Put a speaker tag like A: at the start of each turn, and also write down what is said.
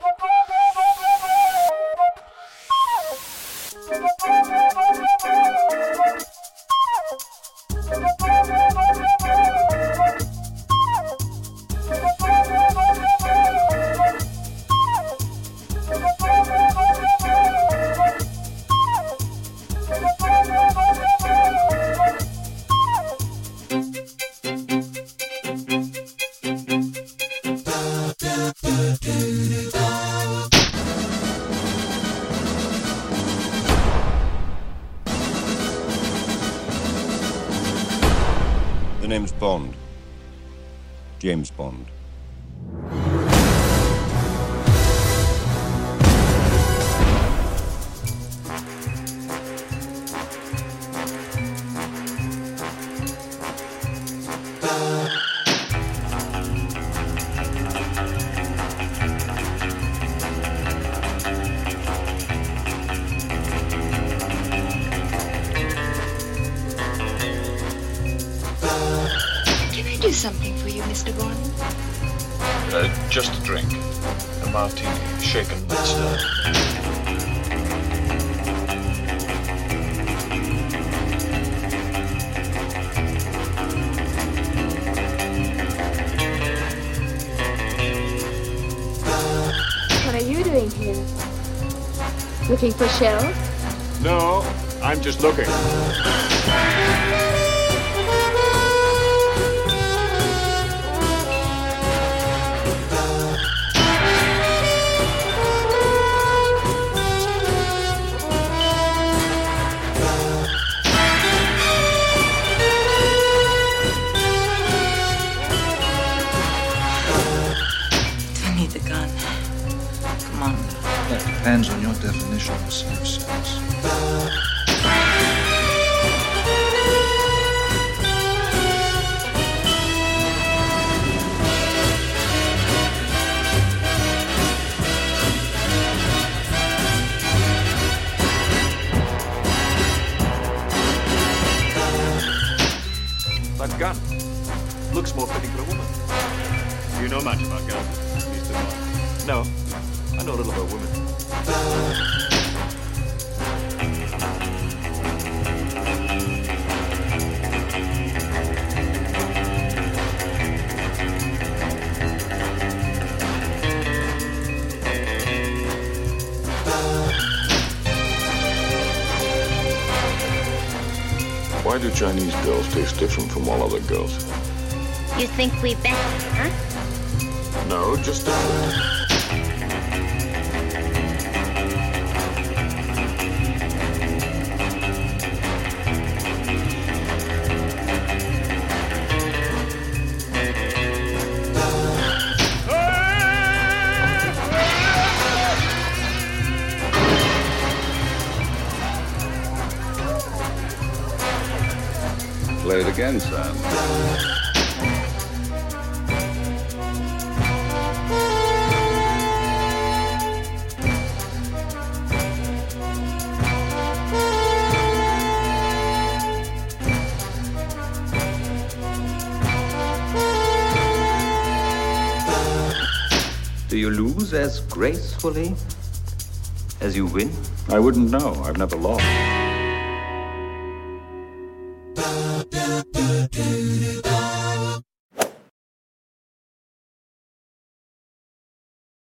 A: Yeah. The name's Bond. James Bond.
B: Something for you, Mr. Bond?
C: Uh, just a drink. A martini, shaken not stirred.
D: What are you doing here? Looking for shells?
E: No, I'm just looking.
F: Depends on your definition of safe sex.
E: That gun looks more fitting for a woman. Do you know much about guns, Mr. Bond? No, I know a little about women.
C: Why do Chinese girls taste different from all other girls?
G: You think we better, huh?
C: No, just different.
A: Play it again, son.
H: Do you lose as gracefully as you win?
C: I wouldn't know. I've never lost do, do, do.